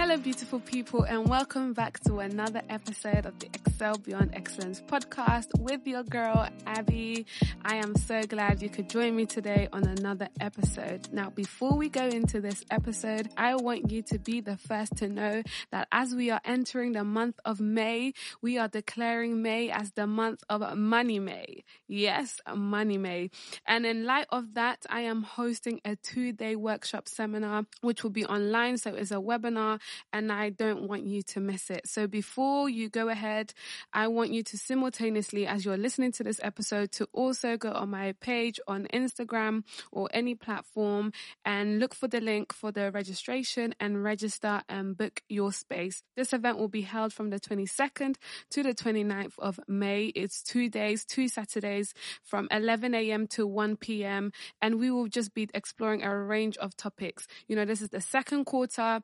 Hello, beautiful people, and welcome back to another episode of the Excel Beyond Excellence podcast with your girl, Abby. I am so glad you could join me today on another episode. Now, before we go into this episode, I want you to be the first to know that as we are entering the month of May, we are declaring May as the month of Money May. Yes, Money May. And in light of that, I am hosting a two day workshop seminar, which will be online. So it's a webinar and I don't want you to miss it. So before you go ahead, I want you to simultaneously, as you're listening to this episode, to also go on my page on Instagram or any platform and look for the link for the registration and register and book your space. This event will be held from the 22nd to the 29th of May. It's two days, two Saturdays from 11 a.m. to 1 p.m. And we will just be exploring a range of topics. You know, this is the second quarter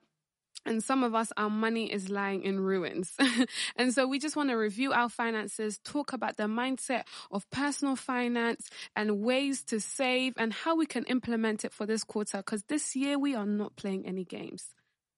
and some of us, our money is lying in ruins. and so we just want to review our finances, talk about the mindset of personal finance and ways to save and how we can implement it for this quarter. Cause this year we are not playing any games.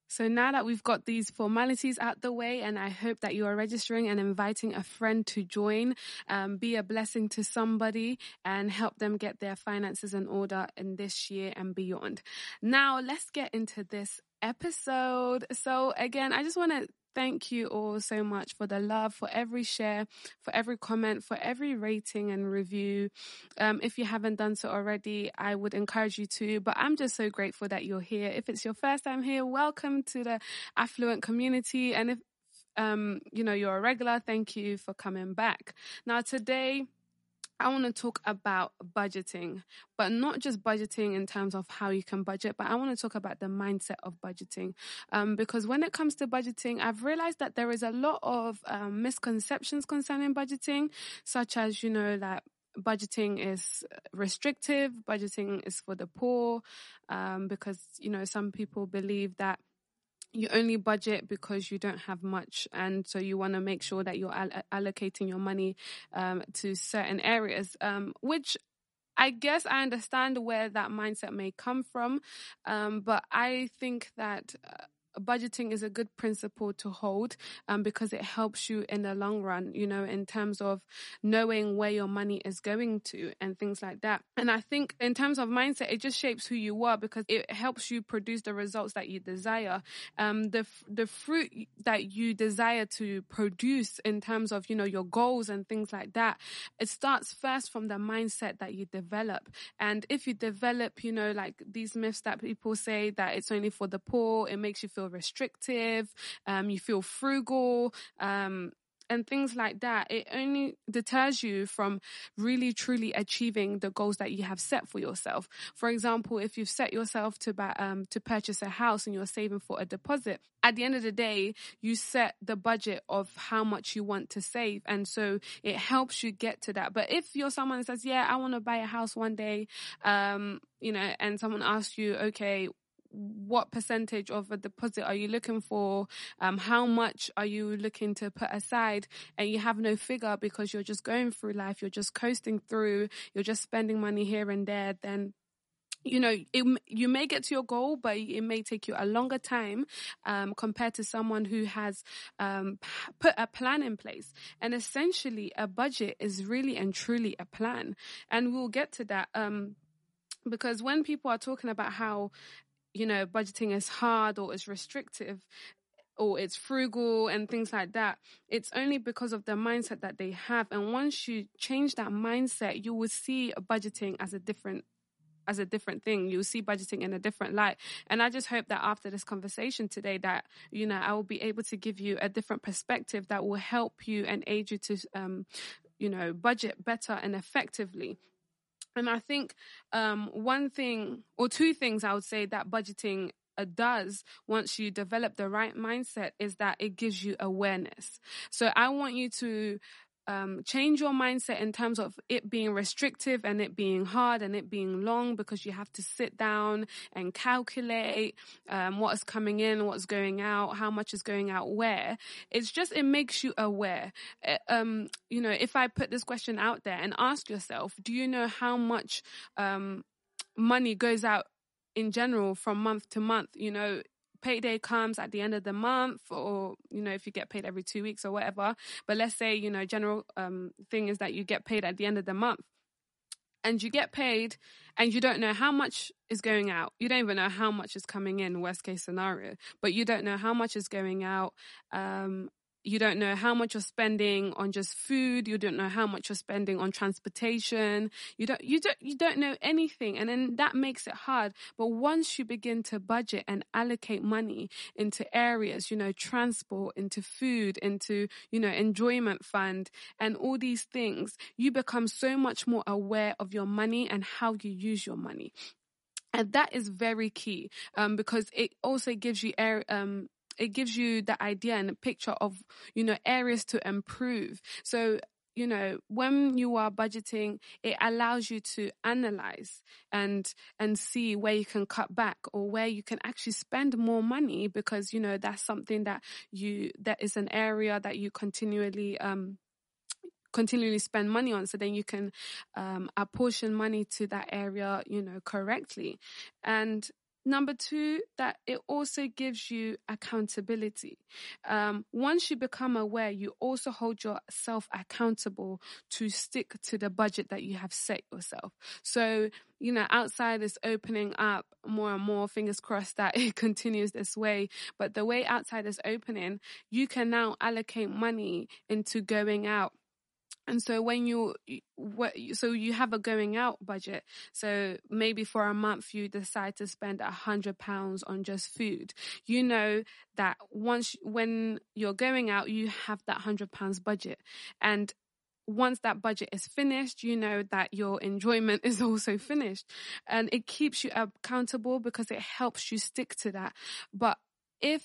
So now that we've got these formalities out the way, and I hope that you are registering and inviting a friend to join, um, be a blessing to somebody and help them get their finances in order in this year and beyond. Now let's get into this episode. So again, I just want to thank you all so much for the love, for every share, for every comment, for every rating and review. Um, if you haven't done so already, I would encourage you to, but I'm just so grateful that you're here. If it's your first time here, welcome to the affluent community. And if, um, you know, you're a regular, thank you for coming back. Now today, I want to talk about budgeting, but not just budgeting in terms of how you can budget, but I want to talk about the mindset of budgeting. Um, because when it comes to budgeting, I've realized that there is a lot of um, misconceptions concerning budgeting, such as, you know, that budgeting is restrictive, budgeting is for the poor, um, because, you know, some people believe that you only budget because you don't have much and so you want to make sure that you're all- allocating your money um, to certain areas um, which I guess I understand where that mindset may come from, um, but I think that uh, budgeting is a good principle to hold um, because it helps you in the long run, you know, in terms of knowing where your money is going to and things like that. And I think in terms of mindset, it just shapes who you are because it helps you produce the results that you desire. Um, the, the fruit that you desire to produce in terms of, you know, your goals and things like that, it starts first from the mindset that you develop. And if you develop, you know, like these myths that people say that it's only for the poor, it makes you feel restrictive, um, you feel frugal, um, and things like that, it only deters you from really truly achieving the goals that you have set for yourself. For example, if you've set yourself to buy, um, to purchase a house and you're saving for a deposit, at the end of the day, you set the budget of how much you want to save. And so it helps you get to that. But if you're someone that says, yeah, I want to buy a house one day, um, you know, and someone asks you, okay, what percentage of a deposit are you looking for? Um, how much are you looking to put aside? And you have no figure because you're just going through life. You're just coasting through. You're just spending money here and there. Then you know, it, you may get to your goal, but it may take you a longer time um, compared to someone who has um, put a plan in place. And essentially, a budget is really and truly a plan. And we'll get to that. Um, because when people are talking about how you know, budgeting is hard or is restrictive or it's frugal and things like that. It's only because of the mindset that they have. And once you change that mindset, you will see budgeting as a different as a different thing. You'll see budgeting in a different light. And I just hope that after this conversation today that, you know, I will be able to give you a different perspective that will help you and aid you to um, you know, budget better and effectively. And I think um, one thing or two things I would say that budgeting uh, does once you develop the right mindset is that it gives you awareness. So I want you to um, change your mindset in terms of it being restrictive and it being hard and it being long because you have to sit down and calculate um, what is coming in, what's going out, how much is going out where. It's just, it makes you aware. Uh, um, you know, if I put this question out there and ask yourself, do you know how much um, money goes out in general from month to month? You know, payday comes at the end of the month or you know if you get paid every two weeks or whatever but let's say you know general um, thing is that you get paid at the end of the month and you get paid and you don't know how much is going out. You don't even know how much is coming in, worst case scenario, but you don't know how much is going out. Um, you don't know how much you're spending on just food you don't know how much you're spending on transportation you don't you don't you don't know anything and then that makes it hard. But once you begin to budget and allocate money into areas you know transport into food into you know enjoyment fund and all these things you become so much more aware of your money and how you use your money. And that is very key um, because it also gives you air, um, it gives you the idea and a picture of, you know, areas to improve. So, you know, when you are budgeting, it allows you to analyze and, and see where you can cut back or where you can actually spend more money because, you know, that's something that you, that is an area that you continually, um, continually spend money on so then you can um, apportion money to that area you know correctly and Number two, that it also gives you accountability. Um, once you become aware, you also hold yourself accountable to stick to the budget that you have set yourself. So, you know, outside is opening up more and more, fingers crossed that it continues this way. But the way outside is opening, you can now allocate money into going out and so when you, so you have a going out budget. So maybe for a month you decide to spend a hundred pounds on just food. You know that once, when you're going out, you have that hundred pounds budget. And once that budget is finished, you know that your enjoyment is also finished and it keeps you accountable because it helps you stick to that. But if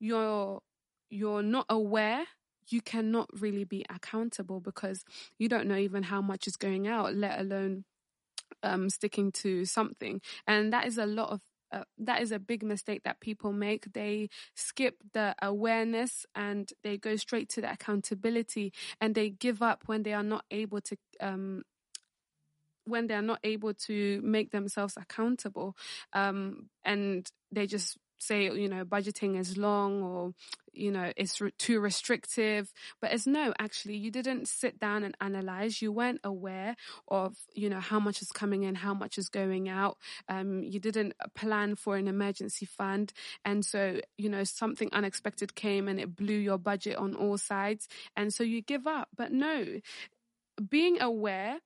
you're, you're not aware you cannot really be accountable because you don't know even how much is going out, let alone um, sticking to something. And that is a lot of uh, that is a big mistake that people make. They skip the awareness and they go straight to the accountability and they give up when they are not able to um, when they're not able to make themselves accountable um, and they just say, you know, budgeting is long or, you know, it's re- too restrictive. But it's no, actually, you didn't sit down and analyze. You weren't aware of, you know, how much is coming in, how much is going out. Um, you didn't plan for an emergency fund. And so, you know, something unexpected came and it blew your budget on all sides. And so you give up. But no, being aware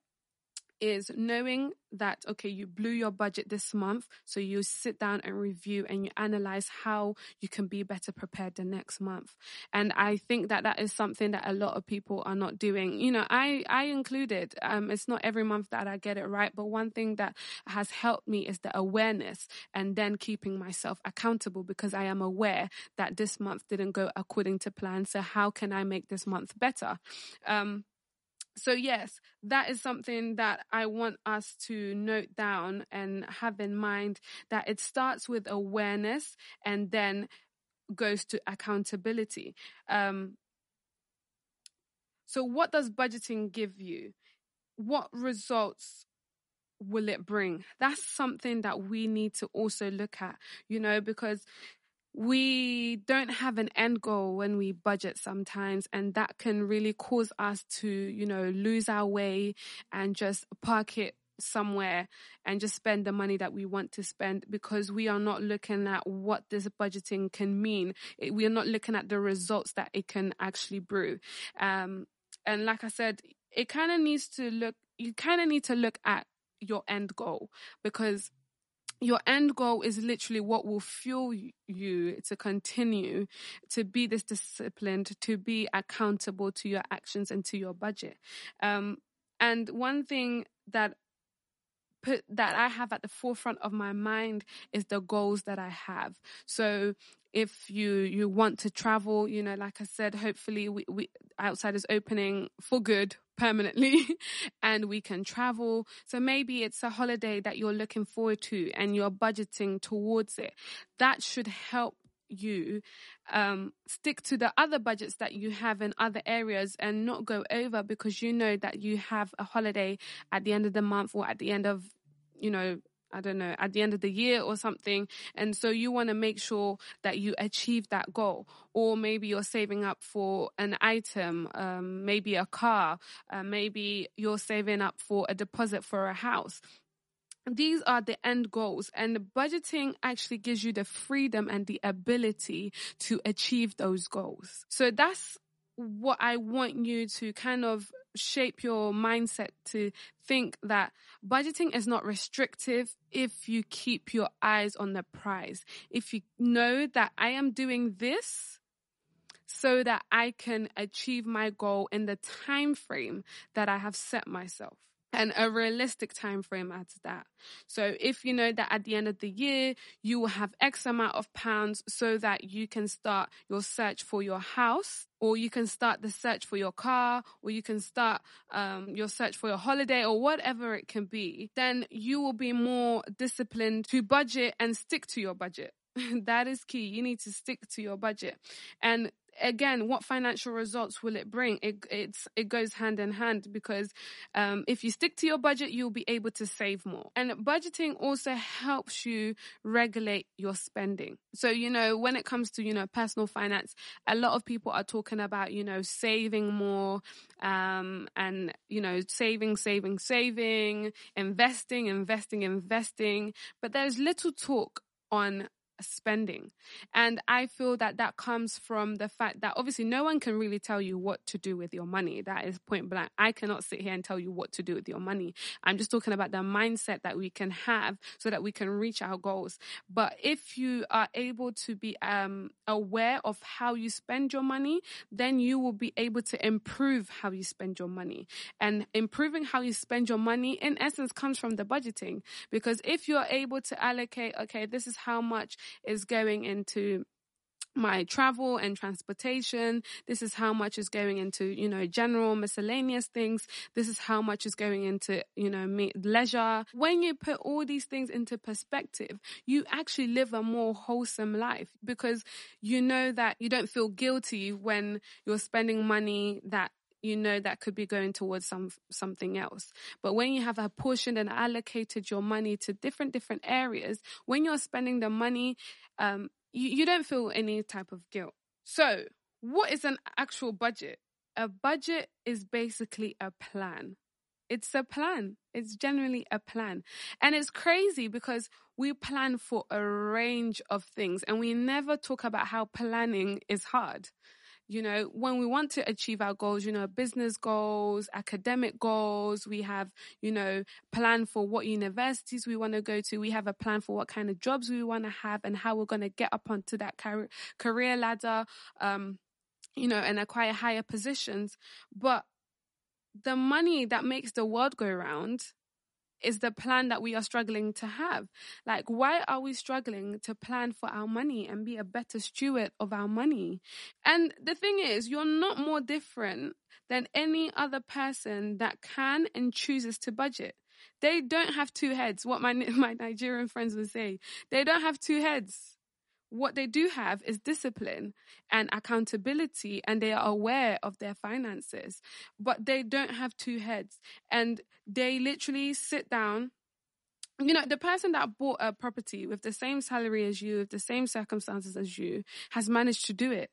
is knowing that, okay, you blew your budget this month. So you sit down and review and you analyze how you can be better prepared the next month. And I think that that is something that a lot of people are not doing. You know, I, I included, um, it's not every month that I get it right, but one thing that has helped me is the awareness and then keeping myself accountable because I am aware that this month didn't go according to plan. So how can I make this month better? Um, so yes, that is something that I want us to note down and have in mind that it starts with awareness and then goes to accountability. Um, so what does budgeting give you? What results will it bring? That's something that we need to also look at, you know, because we don't have an end goal when we budget sometimes and that can really cause us to you know lose our way and just park it somewhere and just spend the money that we want to spend because we are not looking at what this budgeting can mean. We are not looking at the results that it can actually brew. Um, and like i said it kind of needs to look you kind of need to look at your end goal because your end goal is literally what will fuel you to continue to be this disciplined, to be accountable to your actions and to your budget. Um, and one thing that put that I have at the forefront of my mind is the goals that I have. So if you you want to travel, you know, like I said, hopefully we, we outside is opening for good permanently and we can travel. So maybe it's a holiday that you're looking forward to and you're budgeting towards it. That should help you um, stick to the other budgets that you have in other areas and not go over because you know that you have a holiday at the end of the month or at the end of you know I don't know, at the end of the year or something. And so you want to make sure that you achieve that goal. Or maybe you're saving up for an item, um, maybe a car, uh, maybe you're saving up for a deposit for a house these are the end goals and budgeting actually gives you the freedom and the ability to achieve those goals. So that's what I want you to kind of shape your mindset to think that budgeting is not restrictive if you keep your eyes on the prize. If you know that I am doing this so that I can achieve my goal in the time frame that I have set myself and a realistic time frame at that. So if you know that at the end of the year you will have X amount of pounds so that you can start your search for your house or you can start the search for your car or you can start um, your search for your holiday or whatever it can be, then you will be more disciplined to budget and stick to your budget. that is key. You need to stick to your budget. And again, what financial results will it bring? It it's it goes hand in hand because um, if you stick to your budget, you'll be able to save more. And budgeting also helps you regulate your spending. So you know when it comes to you know personal finance, a lot of people are talking about you know saving more, um, and you know saving, saving, saving, investing, investing, investing. But there's little talk on spending. And I feel that that comes from the fact that obviously no one can really tell you what to do with your money. That is point blank. I cannot sit here and tell you what to do with your money. I'm just talking about the mindset that we can have so that we can reach our goals. But if you are able to be um, aware of how you spend your money, then you will be able to improve how you spend your money. And improving how you spend your money, in essence, comes from the budgeting. Because if you're able to allocate, okay, this is how much is going into my travel and transportation. This is how much is going into, you know, general miscellaneous things. This is how much is going into, you know, me- leisure. When you put all these things into perspective, you actually live a more wholesome life because you know that you don't feel guilty when you're spending money that you know that could be going towards some something else. But when you have apportioned and allocated your money to different different areas, when you're spending the money, um, you, you don't feel any type of guilt. So, what is an actual budget? A budget is basically a plan. It's a plan. It's generally a plan. And it's crazy because we plan for a range of things and we never talk about how planning is hard you know, when we want to achieve our goals, you know, business goals, academic goals, we have, you know, plan for what universities we want to go to. We have a plan for what kind of jobs we want to have and how we're going to get up onto that car- career ladder, um, you know, and acquire higher positions. But the money that makes the world go round is the plan that we are struggling to have. Like, why are we struggling to plan for our money and be a better steward of our money? And the thing is, you're not more different than any other person that can and chooses to budget. They don't have two heads. What my my Nigerian friends would say, they don't have two heads what they do have is discipline and accountability, and they are aware of their finances, but they don't have two heads. And they literally sit down. You know, the person that bought a property with the same salary as you, with the same circumstances as you, has managed to do it.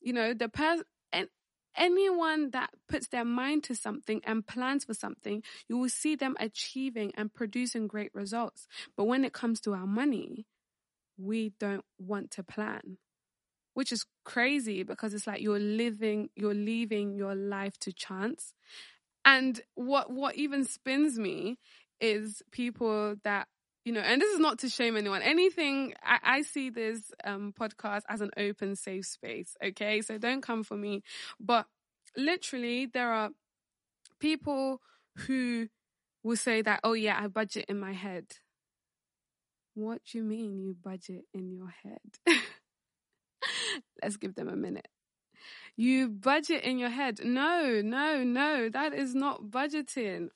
You know, the person, and anyone that puts their mind to something and plans for something, you will see them achieving and producing great results. But when it comes to our money, we don't want to plan which is crazy because it's like you're living you're leaving your life to chance and what what even spins me is people that you know and this is not to shame anyone anything i, I see this um, podcast as an open safe space okay so don't come for me but literally there are people who will say that oh yeah i budget in my head what do you mean you budget in your head? Let's give them a minute. You budget in your head. No, no, no, that is not budgeting.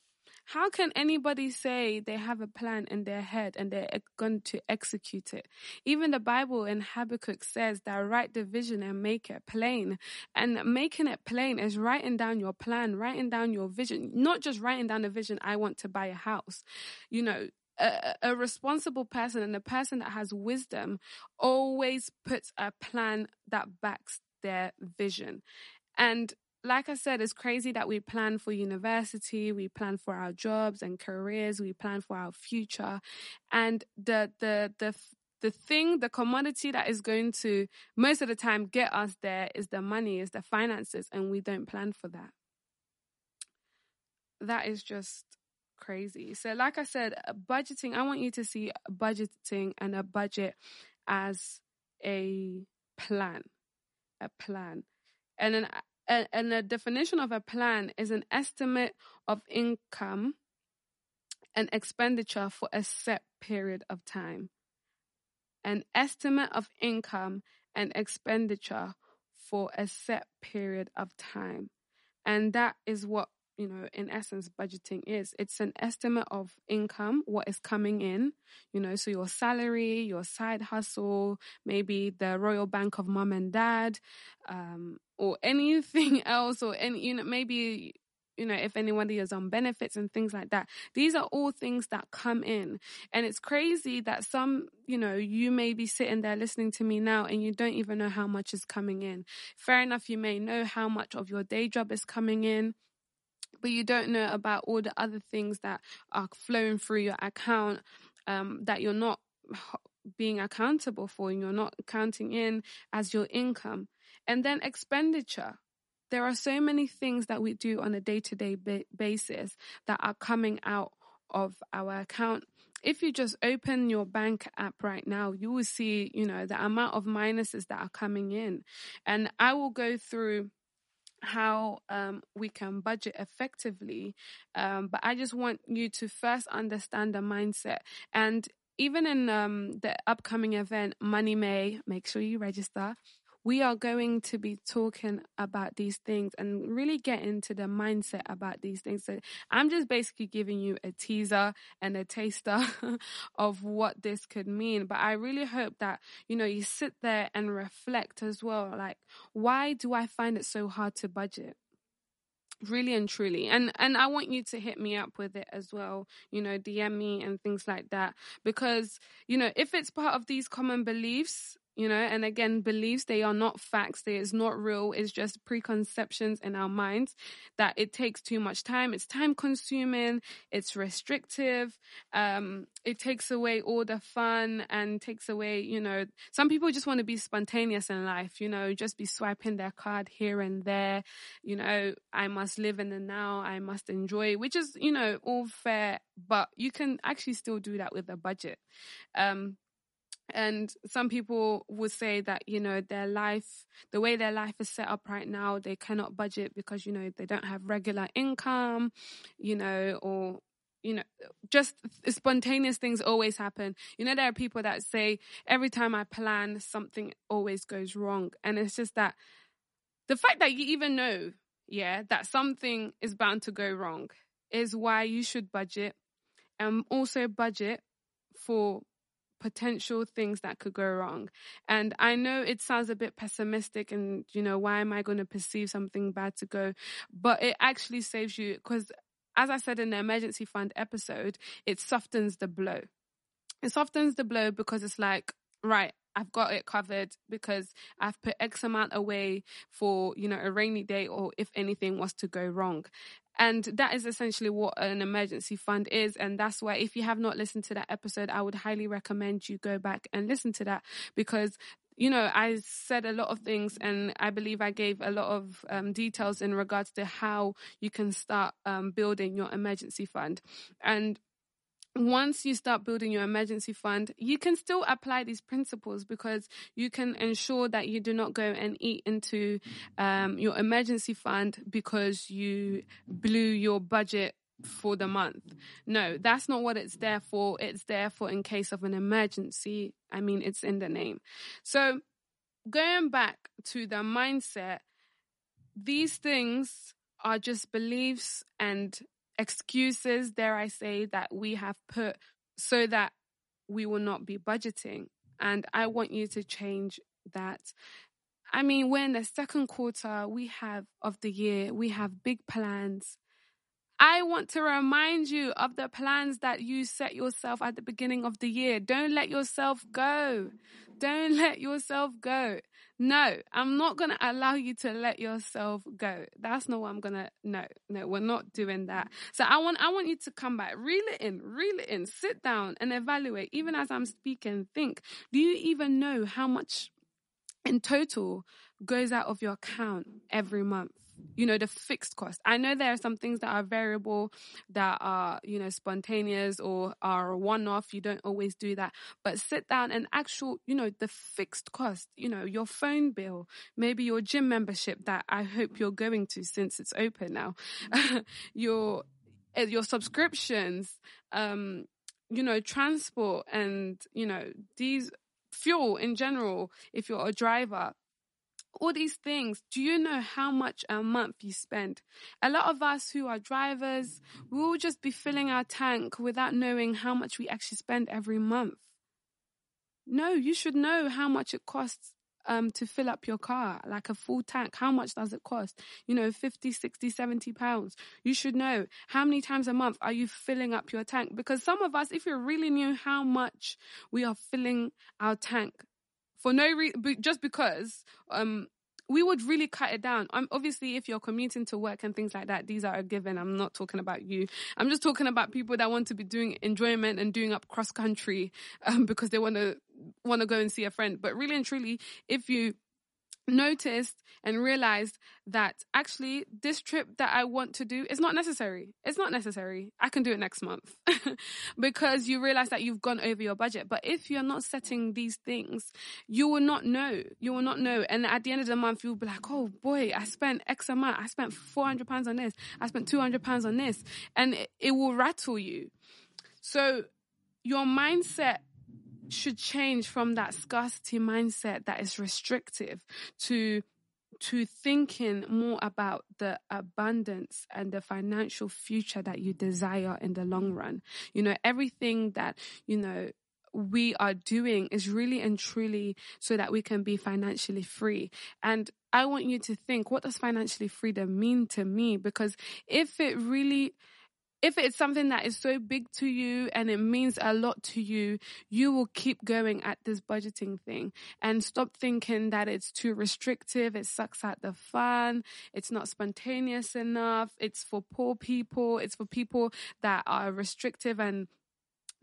How can anybody say they have a plan in their head and they're going to execute it? Even the Bible in Habakkuk says that write the vision and make it plain. And making it plain is writing down your plan, writing down your vision, not just writing down the vision, I want to buy a house. You know, a, a responsible person and a person that has wisdom always puts a plan that backs their vision. And like I said, it's crazy that we plan for university, we plan for our jobs and careers, we plan for our future, and the the the the thing, the commodity that is going to most of the time get us there is the money, is the finances, and we don't plan for that. That is just crazy. So, like I said, uh, budgeting, I want you to see budgeting and a budget as a plan, a plan. And an and the definition of a plan is an estimate of income and expenditure for a set period of time. An estimate of income and expenditure for a set period of time. And that is what you know, in essence, budgeting is. It's an estimate of income, what is coming in, you know, so your salary, your side hustle, maybe the Royal Bank of mom and dad, um, or anything else, or any, you know, maybe you know, if anybody is on benefits and things like that. These are all things that come in. And it's crazy that some, you know, you may be sitting there listening to me now and you don't even know how much is coming in. Fair enough, you may know how much of your day job is coming in but you don't know about all the other things that are flowing through your account um, that you're not being accountable for and you're not counting in as your income. And then expenditure. There are so many things that we do on a day to day basis that are coming out of our account. If you just open your bank app right now, you will see, you know, the amount of minuses that are coming in. And I will go through how um, we can budget effectively. Um, but I just want you to first understand the mindset. And even in um, the upcoming event, Money May, make sure you register we are going to be talking about these things and really get into the mindset about these things. So I'm just basically giving you a teaser and a taster of what this could mean. But I really hope that, you know, you sit there and reflect as well. Like, why do I find it so hard to budget? really and truly and and i want you to hit me up with it as well you know dm me and things like that because you know if it's part of these common beliefs you know? And again beliefs they are not facts. They is not real. It's just preconceptions in our minds that it takes too much time. It's time consuming. It's restrictive. Um it takes away all the fun and takes away you know some people just want to be spontaneous in life you know just be swiping their card here and there. You know i must live in the now. I must enjoy which is you know all fair but you can actually still do that with a budget. Um and some people would say that, you know, their life, the way their life is set up right now, they cannot budget because, you know, they don't have regular income, you know, or, you know, just spontaneous things always happen. You know, there are people that say every time I plan, something always goes wrong. And it's just that the fact that you even know, yeah, that something is bound to go wrong is why you should budget and also budget for potential things that could go wrong. And I know it sounds a bit pessimistic and, you know, why am I going to perceive something bad to go? But it actually saves you because, as I said in the emergency fund episode, it softens the blow. It softens the blow because it's like, right, I've got it covered because I've put X amount away for, you know, a rainy day or if anything was to go wrong. And that is essentially what an emergency fund is. And that's why if you have not listened to that episode, I would highly recommend you go back and listen to that because you know, I said a lot of things and I believe I gave a lot of um, details in regards to how you can start um, building your emergency fund. And once you start building your emergency fund, you can still apply these principles because you can ensure that you do not go and eat into um, your emergency fund because you blew your budget for the month. No, that's not what it's there for. It's there for in case of an emergency. I mean, it's in the name. So, going back to the mindset, these things are just beliefs and excuses, dare I say, that we have put so that we will not be budgeting. And I want you to change that. I mean, we're in the second quarter, we have of the year, we have big plans. I want to remind you of the plans that you set yourself at the beginning of the year. Don't let yourself go. Don't let yourself go. No, I'm not going to allow you to let yourself go. That's not what I'm going to, no, no, we're not doing that. So I want, I want you to come back, reel it in, reel it in, sit down and evaluate. Even as I'm speaking, think, do you even know how much in total goes out of your account every month? You know the fixed cost. I know there are some things that are variable that are you know spontaneous or are one off you don't always do that. But sit down and actual you know the fixed cost you know your phone bill maybe your gym membership that i hope you're going to since it's open now. Your eh, your subscriptions um you know transport and you know these fuel in general if you're a driver all these things. Do you know how much a month you spend? A lot of us who are drivers, we will just be filling our tank without knowing how much we actually spend every month. No, you should know how much it costs um, to fill up your car, like a full tank. How much does it cost? You know, 50, 60, 70 pounds. You should know how many times a month are you filling up your tank? Because some of us, if you really knew how much we are filling our tank for no reason, just because um, we would really cut it down. I'm obviously if you're commuting to work and things like that, these are a given. I'm not talking about you. I'm just talking about people that want to be doing enjoyment and doing up cross country um, because they want to want to go and see a friend. But really and truly, if you noticed and realized that actually this trip that I want to do is not necessary. It's not necessary. I can do it next month because you realize that you've gone over your budget. But if you're not setting these things, you will not know. You will not know. And at the end of the month, you'll be like, oh boy, I spent X amount. I spent 400 pounds on this. I spent 200 pounds on this. And it, it will rattle you. So your mindset should change from that scarcity mindset that is restrictive to to thinking more about the abundance and the financial future that you desire in the long run. You know, everything that, you know, we are doing is really and truly so that we can be financially free. And I want you to think, what does financially freedom mean to me? Because if it really, if it's something that is so big to you and it means a lot to you, you will keep going at this budgeting thing and stop thinking that it's too restrictive. It sucks out the fun. It's not spontaneous enough. It's for poor people. It's for people that are restrictive and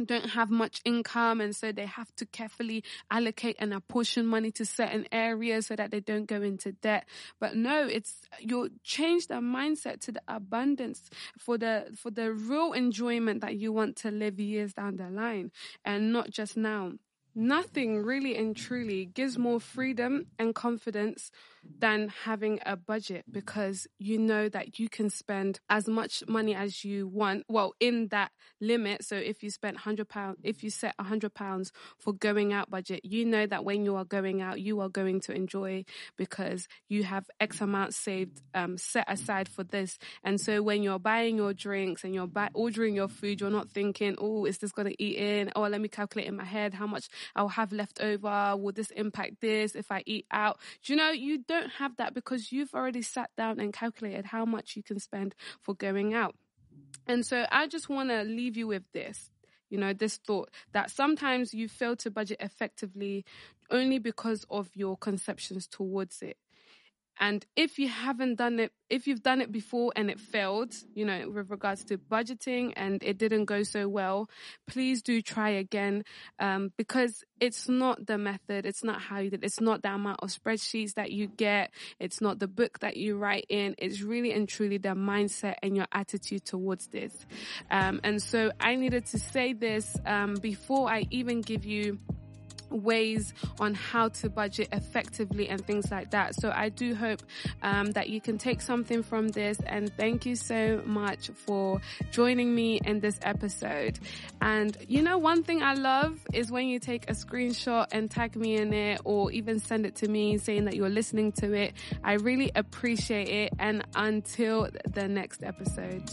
don't have much income and so they have to carefully allocate and apportion money to certain areas so that they don't go into debt. But no it's you'll change the mindset to the abundance for the for the real enjoyment that you want to live years down the line and not just now. Nothing really and truly gives more freedom and confidence than having a budget because you know that you can spend as much money as you want. Well, in that limit. So if you spent hundred pounds, if you set hundred pounds for going out budget, you know that when you are going out, you are going to enjoy because you have X amount saved, um, set aside for this. And so when you're buying your drinks and you're buy- ordering your food, you're not thinking, oh, is this going to eat in? Oh, let me calculate in my head how much I'll have left over. Will this impact this if I eat out? Do you know, you don't have that because you've already sat down and calculated how much you can spend for going out. And so I just want to leave you with this you know, this thought that sometimes you fail to budget effectively only because of your conceptions towards it. And if you haven't done it, if you've done it before and it failed, you know, with regards to budgeting and it didn't go so well, please do try again um, because it's not the method, it's not how you did, it's not the amount of spreadsheets that you get, it's not the book that you write in, it's really and truly the mindset and your attitude towards this. Um, and so I needed to say this um, before I even give you ways on how to budget effectively and things like that. So I do hope um, that you can take something from this and thank you so much for joining me in this episode. And you know, one thing I love is when you take a screenshot and tag me in it or even send it to me saying that you're listening to it. I really appreciate it. And until the next episode.